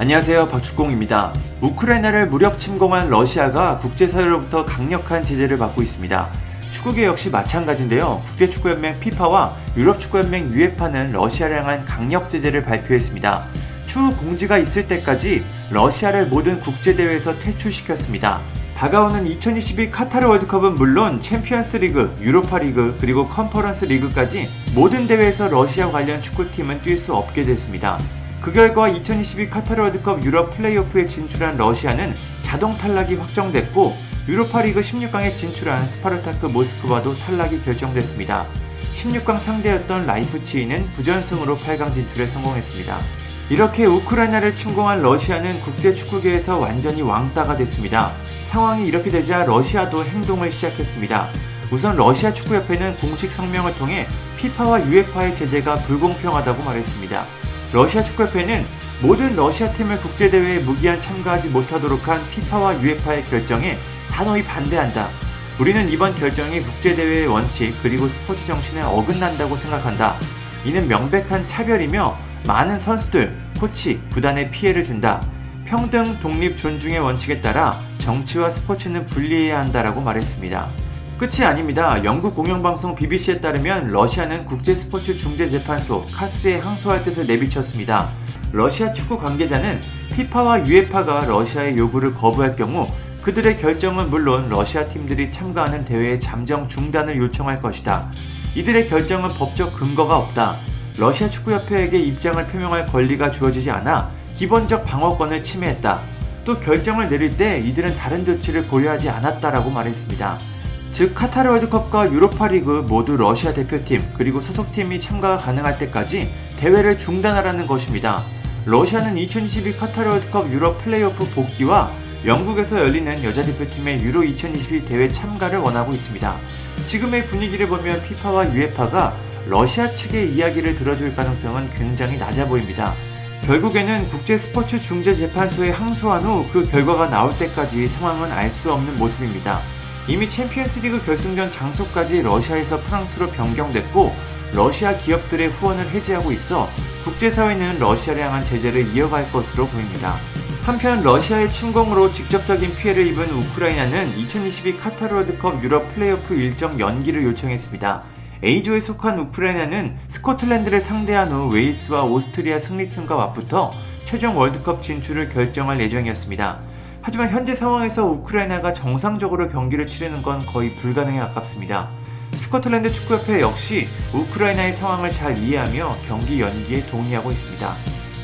안녕하세요. 박축공입니다. 우크라이나를 무력 침공한 러시아가 국제사회로부터 강력한 제재를 받고 있습니다. 축구계 역시 마찬가지인데요. 국제축구연맹 피파와 유럽축구연맹 유에파는 러시아를 향한 강력 제재를 발표했습니다. 추후 공지가 있을 때까지 러시아를 모든 국제대회에서 퇴출시켰습니다. 다가오는 2022 카타르 월드컵은 물론 챔피언스 리그, 유로파 리그, 그리고 컨퍼런스 리그까지 모든 대회에서 러시아 관련 축구팀은 뛸 수 없게 됐습니다. 그 결과 2022 카타르 월드컵 유럽 플레이오프에 진출한 러시아는 자동 탈락이 확정됐고 유로파리그 16강에 진출한 스파르타크 모스크바도 탈락이 결정됐습니다. 16강 상대였던 라이프치히는 부전승으로 8강 진출에 성공했습니다. 이렇게 우크라이나를 침공한 러시아는 국제 축구계에서 완전히 왕따가 됐습니다. 상황이 이렇게 되자 러시아도 행동을 시작했습니다. 우선 러시아 축구협회는 공식 성명을 통해 피파와 유에파의 제재가 불공평하다고 말했습니다. 러시아 축구협회는 모든 러시아 팀을 국제대회에 무기한 참가하지 못하도록 한 피파와 유에파의 결정에 단호히 반대한다. 우리는 이번 결정이 국제대회의 원칙 그리고 스포츠 정신에 어긋난다고 생각한다. 이는 명백한 차별이며 많은 선수들, 코치, 구단에 피해를 준다. 평등, 독립, 존중의 원칙에 따라 정치와 스포츠는 분리해야 한다라고 말했습니다. 끝이 아닙니다. 영국 공영방송 BBC에 따르면 러시아는 국제 스포츠 중재 재판소 카스에 항소할 뜻을 내비쳤습니다. 러시아 축구 관계자는 피파와 유에파가 러시아의 요구를 거부할 경우 그들의 결정은 물론 러시아 팀들이 참가하는 대회의 잠정 중단을 요청할 것이다. 이들의 결정은 법적 근거가 없다. 러시아 축구협회에게 입장을 표명할 권리가 주어지지 않아 기본적 방어권을 침해했다. 또 결정을 내릴 때 이들은 다른 조치를 고려하지 않았다라고 말했습니다. 즉 카타르 월드컵과 유로파리그 모두 러시아 대표팀 그리고 소속팀이 참가가 가능할 때까지 대회를 중단하라는 것입니다. 러시아는 2022 카타르 월드컵 유럽 플레이오프 복귀와 영국에서 열리는 여자 대표팀의 유로 2022 대회 참가를 원하고 있습니다. 지금의 분위기를 보면 피파와 유에파가 러시아 측의 이야기를 들어줄 가능성은 굉장히 낮아 보입니다. 결국에는 국제 스포츠 중재 재판소에 항소한 후 그 결과가 나올 때까지 상황은 알 수 없는 모습입니다. 이미 챔피언스리그 결승전 장소까지 러시아에서 프랑스로 변경됐고 러시아 기업들의 후원을 해지하고 있어 국제사회는 러시아를 향한 제재를 이어갈 것으로 보입니다. 한편 러시아의 침공으로 직접적인 피해를 입은 우크라이나는 2022 카타르 월드컵 유럽 플레이오프 일정 연기를 요청했습니다. A조에 속한 우크라이나는 스코틀랜드를 상대한 후 웨일스와 오스트리아 승리팀과 맞붙어 최종 월드컵 진출을 결정할 예정이었습니다. 하지만 현재 상황에서 우크라이나가 정상적으로 경기를 치르는 건 거의 불가능에 가깝습니다. 스코틀랜드 축구협회 역시 우크라이나의 상황을 잘 이해하며 경기 연기에 동의하고 있습니다.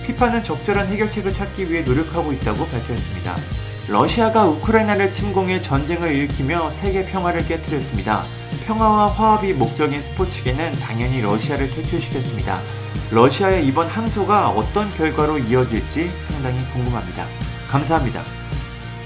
피파는 적절한 해결책을 찾기 위해 노력하고 있다고 밝혔습니다. 러시아가 우크라이나를 침공해 전쟁을 일으키며 세계 평화를 깨뜨렸습니다. 평화와 화합이 목적인 스포츠계는 당연히 러시아를 퇴출시켰습니다. 러시아의 이번 항소가 어떤 결과로 이어질지 상당히 궁금합니다. 감사합니다.